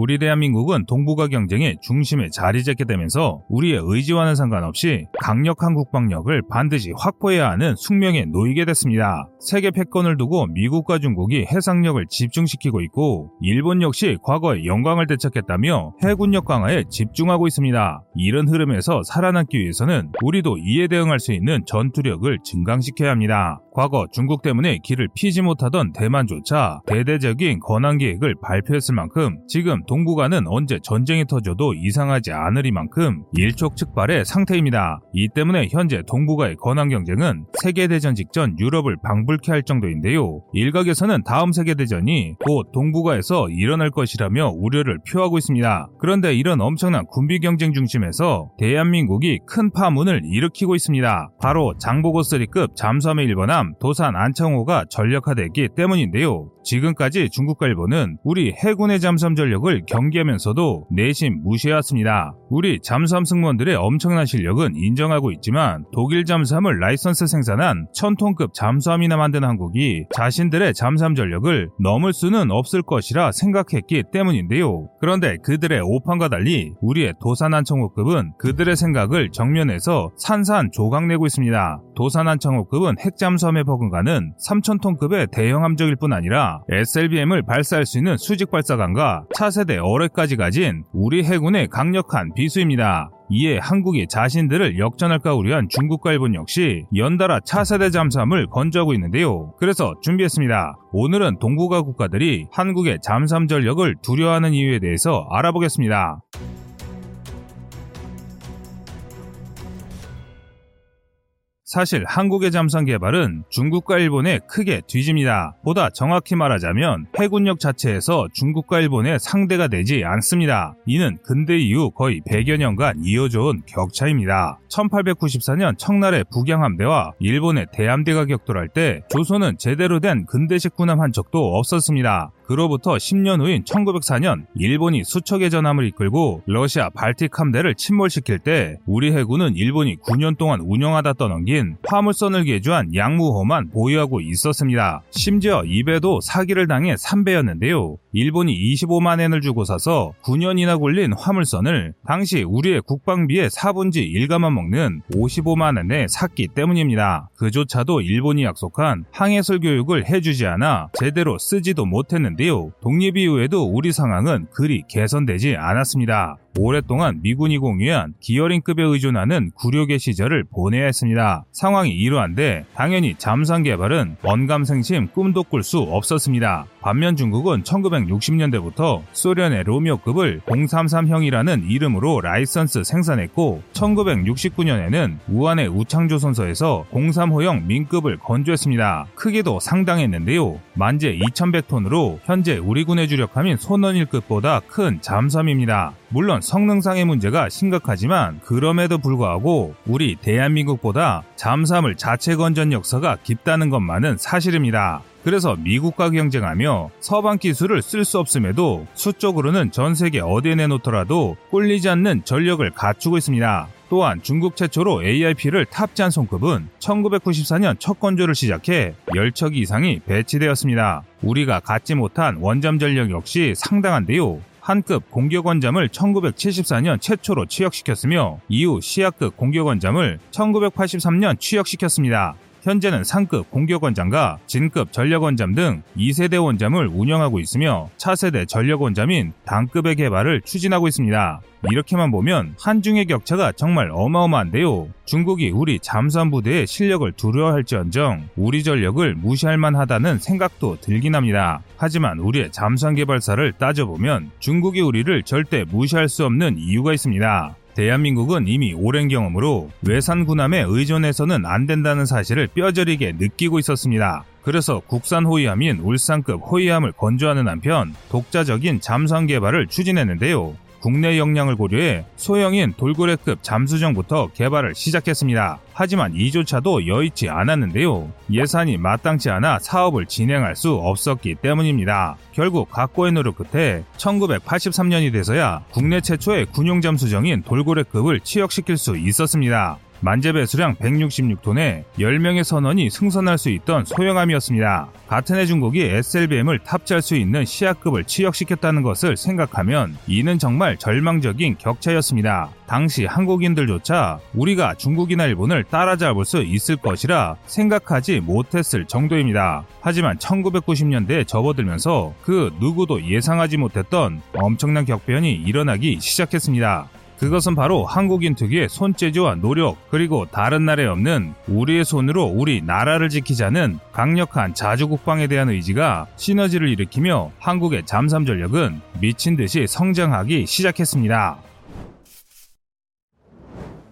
우리 대한민국은 동북아 경쟁의 중심에 자리 잡게 되면서 우리의 의지와는 상관없이 강력한 국방력을 반드시 확보해야 하는 숙명에 놓이게 됐습니다. 세계 패권을 두고 미국과 중국이 해상력을 집중시키고 있고 일본 역시 과거의 영광을 되찾겠다며 해군력 강화에 집중하고 있습니다. 이런 흐름에서 살아남기 위해서는 우리도 이에 대응할 수 있는 전투력을 증강시켜야 합니다. 과거 중국 때문에 길을 피지 못하던 대만조차 대대적인 권한 계획을 발표했을 만큼 지금 동북아는 언제 전쟁이 터져도 이상하지 않으리만큼 일촉즉발의 상태입니다. 이 때문에 현재 동북아의 권한 경쟁은 세계대전 직전 유럽을 방불케 할 정도인데요. 일각에서는 다음 세계대전이 곧 동북아에서 일어날 것이라며 우려를 표하고 있습니다. 그런데 이런 엄청난 군비 경쟁 중심에서 대한민국이 큰 파문을 일으키고 있습니다. 바로 장보고 3급 잠수함의 일본함 도산 안창호가 전력화됐기 때문인데요. 지금까지 중국과 일본은 우리 해군의 잠수함 전력을 경계하면서도 내심 무시해왔습니다. 우리 잠수함 승무원들의 엄청난 실력은 인정하고 있지만 독일 잠수함을 라이선스 생산한 천톤급 잠수함이나 만든 한국이 자신들의 잠수함 전력을 넘을 수는 없을 것이라 생각했기 때문인데요. 그런데 그들의 오판과 달리 우리의 도산안청호급은 그들의 생각을 정면에서 산산 조각내고 있습니다. 도산안청호급은 핵잠수함의 버금가는 3,000톤급의 대형 함정일 뿐 아니라 SLBM을 발사할 수 있는 수직 발사관과 차세대 어뢰까지 가진 우리 해군의 강력한 비수입니다. 이에 한국이 자신들을 역전할까 우려한 중국과 일본 역시 연달아 차세대 잠수함을 건조하고 있는데요. 그래서 준비했습니다. 오늘은 동북아 국가들이 한국의 잠수함 전력을 두려워하는 이유에 대해서 알아보겠습니다. 사실 한국의 잠수함 개발은 중국과 일본에 크게 뒤집니다. 보다 정확히 말하자면 해군력 자체에서 중국과 일본의 상대가 되지 않습니다. 이는 근대 이후 거의 100여 년간 이어져온 격차입니다. 1894년 청나라의 북양함대와 일본의 대함대가 격돌할 때 조선은 제대로 된 근대식 군함 한 척도 없었습니다. 그로부터 10년 후인 1904년 일본이 수척의 전함을 이끌고 러시아 발틱 함대를 침몰시킬 때 우리 해군은 일본이 9년 동안 운영하다 떠넘긴 화물선을 개조한 양무호만 보유하고 있었습니다. 심지어 이배도 사기를 당해 3배였는데요. 일본이 25만 엔을 주고 사서 9년이나 굴린 화물선을 당시 우리의 국방비의 4분지 1가만 먹는 55만 엔에 샀기 때문입니다. 그조차도 일본이 약속한 항해설 교육을 해주지 않아 제대로 쓰지도 못했는데 있는데요. 독립 이후에도 우리 상황은 그리 개선되지 않았습니다. 오랫동안 미군이 공유한 기어링급에 의존하는 구력의 시절을 보내야 했습니다. 상황이 이러한데 당연히 잠수함 개발은 언감생심 꿈도 꿀 수 없었습니다. 반면 중국은 1960년대부터 소련의 로미오급을 033형이라는 이름으로 라이선스 생산했고 1969년에는 우한의 우창조선소에서 03호형 민급을 건조했습니다. 크기도 상당했는데요. 만재 2100톤으로 현재 우리 군의 주력함인 손원일급보다 큰 잠수함입니다. 물론 성능상의 문제가 심각하지만 그럼에도 불구하고 우리 대한민국보다 잠수함을 자체 건전 역사가 깊다는 것만은 사실입니다. 그래서 미국과 경쟁하며 서방 기술을 쓸 수 없음에도 수적으로는 전 세계 어디에 내놓더라도 꿀리지 않는 전력을 갖추고 있습니다. 또한 중국 최초로 AIP를 탑재한 손급은 1994년 첫 건조를 시작해 10척 이상이 배치되었습니다. 우리가 갖지 못한 원잠 전력 역시 상당한데요. 한급 공격원잠을 1974년 최초로 취역시켰으며 이후 시약급 공격원잠을 1983년 취역시켰습니다. 현재는 상급 공격원잠과 진급 전력원잠 등 2세대 원잠을 운영하고 있으며 차세대 전력원잠인 단급의 개발을 추진하고 있습니다. 이렇게만 보면 한중의 격차가 정말 어마어마한데요. 중국이 우리 잠수함 부대의 실력을 두려워할지언정 우리 전력을 무시할 만하다는 생각도 들긴 합니다. 하지만 우리의 잠수함 개발사를 따져보면 중국이 우리를 절대 무시할 수 없는 이유가 있습니다. 대한민국은 이미 오랜 경험으로 외산 군함에 의존해서는 안 된다는 사실을 뼈저리게 느끼고 있었습니다. 그래서 국산 호위함인 울산급 호위함을 건조하는 한편 독자적인 잠수함 개발을 추진했는데요. 국내 역량을 고려해 소형인 돌고래급 잠수정부터 개발을 시작했습니다. 하지만 이조차도 여의치 않았는데요. 예산이 마땅치 않아 사업을 진행할 수 없었기 때문입니다. 결국 각고의 노력 끝에 1983년이 돼서야 국내 최초의 군용 잠수정인 돌고래급을 취역시킬 수 있었습니다. 만재 배 수량 166톤에 10명의 선원이 승선할 수 있던 소형함이었습니다. 같은 해 중국이 SLBM을 탑재할 수 있는 시야급을 취역시켰다는 것을 생각하면 이는 정말 절망적인 격차였습니다. 당시 한국인들조차 우리가 중국이나 일본을 따라잡을 수 있을 것이라 생각하지 못했을 정도입니다. 하지만 1990년대에 접어들면서 그 누구도 예상하지 못했던 엄청난 격변이 일어나기 시작했습니다. 그것은 바로 한국인 특유의 손재주와 노력, 그리고 다른 나라에 없는 우리의 손으로 우리 나라를 지키자는 강력한 자주국방에 대한 의지가 시너지를 일으키며 한국의 잠수함 전력은 미친 듯이 성장하기 시작했습니다.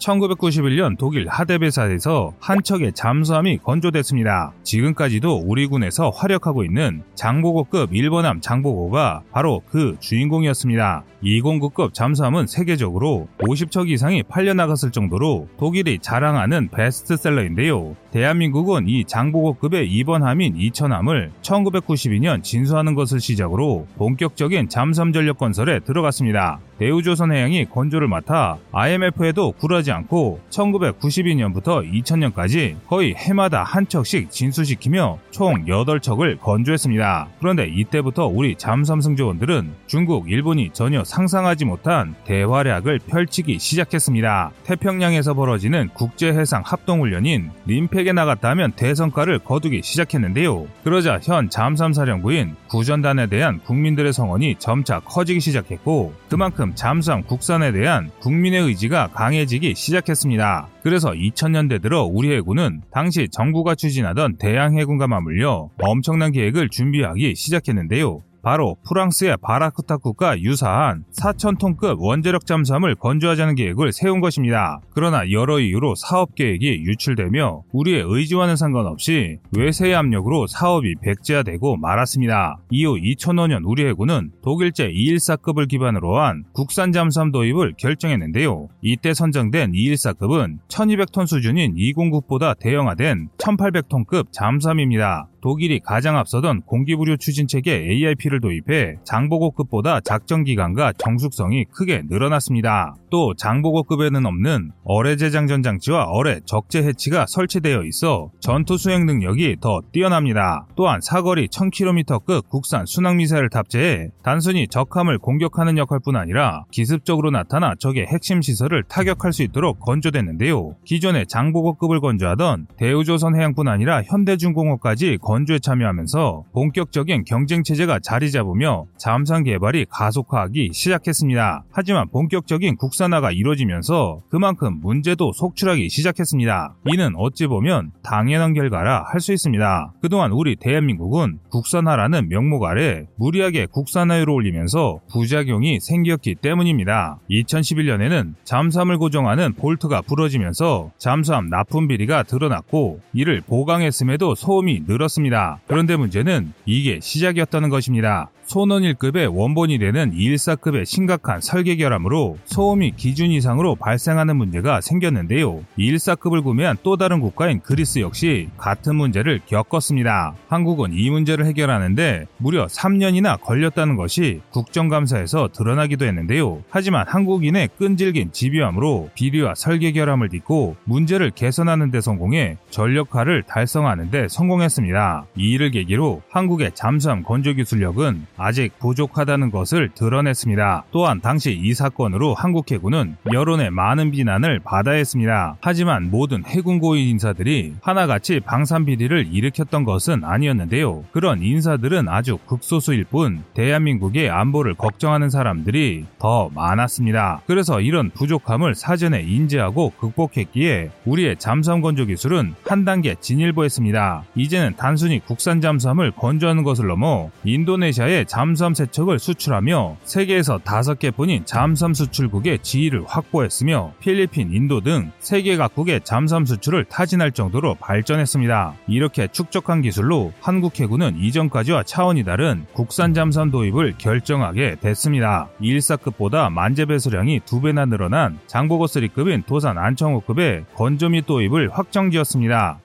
1991년 독일 하데베사에서 한 척의 잠수함이 건조됐습니다. 지금까지도 우리 군에서 활약하고 있는 장보고급 일본함 장보고가 바로 그 주인공이었습니다. 209급 잠수함은 세계적으로 50척 이상이 팔려나갔을 정도로 독일이 자랑하는 베스트셀러인데요. 대한민국은 이 장보고급의 2번 함인 이천함을 1992년 진수하는 것을 시작으로 본격적인 잠수함 전력 건설에 들어갔습니다. 대우조선해양이 건조를 맡아 IMF에도 굴하지 않고 1992년부터 2000년까지 거의 해마다 한 척씩 진수시키며 총 8척을 건조했습니다. 그런데 이때부터 우리 잠수함 승조원들은 중국, 일본이 전혀 상상하지 못한 대활약을 펼치기 시작했습니다. 태평양에서 벌어지는 국제해상 합동훈련인 림팩에 나갔다면 대성과를 거두기 시작했는데요. 그러자 현 잠수함 사령부인 구전단에 대한 국민들의 성원이 점차 커지기 시작했고 그만큼 잠수함 국산에 대한 국민의 의지가 강해지기 시작했습니다. 그래서 2000년대 들어 우리 해군은 당시 정부가 추진하던 대양 해군과 맞물려 엄청난 계획을 준비하기 시작했는데요. 바로 프랑스의 바라크타국과 유사한 4,000톤급 원자력 잠수함을 건조하자는 계획을 세운 것입니다. 그러나 여러 이유로 사업 계획이 유출되며 우리의 의지와는 상관없이 외세의 압력으로 사업이 백지화되고 말았습니다. 이후 2005년 우리 해군은 독일제 214급을 기반으로 한 국산 잠수함 도입을 결정했는데요. 이때 선정된 214급은 1200톤 수준인 209보다 대형화된 1800톤급 잠수함입니다. 독일이 가장 앞서던 공기부료 추진체계 AIP 를 도입해 장보고급보다 작전 기간과 정숙성이 크게 늘어났습니다. 또 장보고급에는 없는 어뢰 재장전 장치와 어뢰 적재 해치가 설치되어 있어 전투 수행 능력이 더 뛰어납니다. 또한 사거리 1000km급 국산 순항 미사일을 탑재해 단순히 적함을 공격하는 역할뿐 아니라 기습적으로 나타나 적의 핵심 시설을 타격할 수 있도록 건조됐는데요. 기존의 장보고급을 건조하던 대우조선 해양뿐 아니라 현대중공업까지 건조에 참여하면서 본격적인 경쟁 체제가 자리 잡으며 잠수함 개발이 가속화하기 시작했습니다. 하지만 본격적인 국산화가 이루어지면서 그만큼 문제도 속출하기 시작했습니다. 이는 어찌 보면 당연한 결과라 할 수 있습니다. 그동안 우리 대한민국은 국산화라는 명목 아래 무리하게 국산화율을 올리면서 부작용이 생겼기 때문입니다. 2011년에는 잠수함을 고정하는 볼트가 부러지면서 잠수함 납품 비리가 드러났고 이를 보강했음에도 소음이 늘었습니다. 그런데 문제는 이게 시작이었다는 것입니다. 소논 1급의 원본이 되는 214급의 심각한 설계 결함으로 소음이 기준 이상으로 발생하는 문제가 생겼는데요. 214급을 구매한 또 다른 국가인 그리스 역시 같은 문제를 겪었습니다. 한국은 이 문제를 해결하는데 무려 3년이나 걸렸다는 것이 국정감사에서 드러나기도 했는데요. 하지만 한국인의 끈질긴 집요함으로 비리와 설계 결함을 딛고 문제를 개선하는 데 성공해 전력화를 달성하는 데 성공했습니다. 이 일을 계기로 한국의 잠수함 건조 기술력은 아직 부족하다는 것을 드러냈습니다. 또한 당시 이 사건으로 한국 해군은 여론의 많은 비난을 받아야 했습니다. 하지만 모든 해군 고위 인사들이 하나같이 방산 비리를 일으켰던 것은 아니었는데요. 그런 인사들은 아주 극소수일 뿐 대한민국의 안보를 걱정하는 사람들이 더 많았습니다. 그래서 이런 부족함을 사전에 인지하고 극복했기에 우리의 잠수함 건조 기술은 한 단계 진일보했습니다. 이제는 단순히 국산 잠수함을 건조하는 것을 넘어 인도네시아 의 잠수함 세척을 수출하며 세계에서 다섯 개뿐인 잠수함 수출국의 지위를 확보했으며 필리핀, 인도 등 세계 각국의 잠수함 수출을 타진할 정도로 발전했습니다. 이렇게 축적한 기술로 한국 해군은 이전까지와 차원이 다른 국산 잠수함 도입을 결정하게 됐습니다. 214급보다 만재 배수량이 두 배나 늘어난 장보고 3급인 도산 안청호급의 건조 및 도입을 확정지었습니다.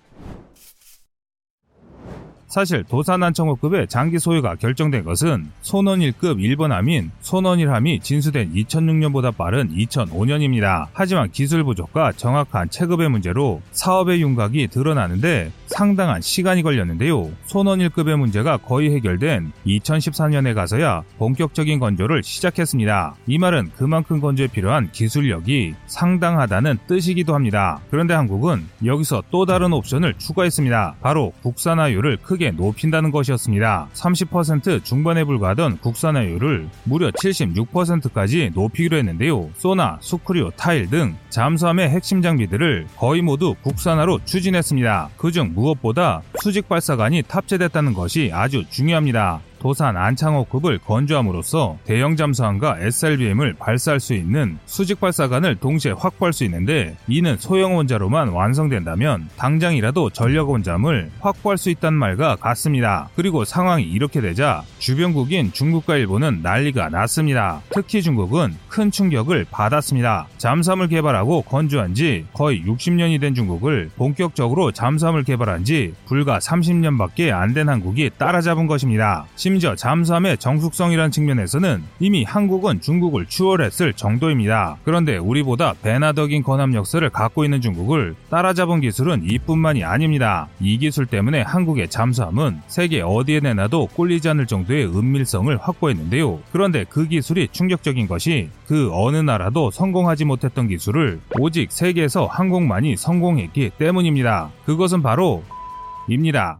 사실 도산안창호급의 장기 소유가 결정된 것은 손원일급 1번함인 손원일함이 진수된 2006년보다 빠른 2005년입니다. 하지만 기술 부족과 정확한 체급의 문제로 사업의 윤곽이 드러나는데 상당한 시간이 걸렸는데요. 손원일급의 문제가 거의 해결된 2014년에 가서야 본격적인 건조를 시작했습니다. 이 말은 그만큼 건조에 필요한 기술력이 상당하다는 뜻이기도 합니다. 그런데 한국은 여기서 또 다른 옵션을 추가했습니다. 바로 국산화율을 크게 높인다는 것이었습니다. 30% 중반에 불과하던 국산화율을 무려 76%까지 높이기로 했는데요. 소나, 수크리오, 타일 등 잠수함의 핵심 장비들을 거의 모두 국산화로 추진했습니다. 그중 무엇보다 수직 발사관이 탑재됐다는 것이 아주 중요합니다. 도산 안창호 급을 건조함으로써 대형 잠수함과 SLBM을 발사할 수 있는 수직 발사관을 동시에 확보할 수 있는데 이는 소형 원자로만 완성된다면 당장이라도 전력 원잠을 확보할 수 있다는 말과 같습니다. 그리고 상황이 이렇게 되자 주변국인 중국과 일본은 난리가 났습니다. 특히 중국은 큰 충격을 받았습니다. 잠수함을 개발하고 건조한 지 거의 60년이 된 중국을 본격적으로 잠수함을 개발한 지 불과 30년밖에 안 된 한국이 따라잡은 것입니다. 심 지어 잠수함의 정숙성이란 측면에서는 이미 한국은 중국을 추월했을 정도입니다. 그런데 우리보다 배나덕인 건함 역사를 갖고 있는 중국을 따라잡은 기술은 이뿐만이 아닙니다. 이 기술 때문에 한국의 잠수함은 세계 어디에 내놔도 꼴리지 않을 정도의 은밀성을 확보했는데요. 그런데 그 기술이 충격적인 것이 그 어느 나라도 성공하지 못했던 기술을 오직 세계에서 한국만이 성공했기 때문입니다. 그것은 바로 입니다.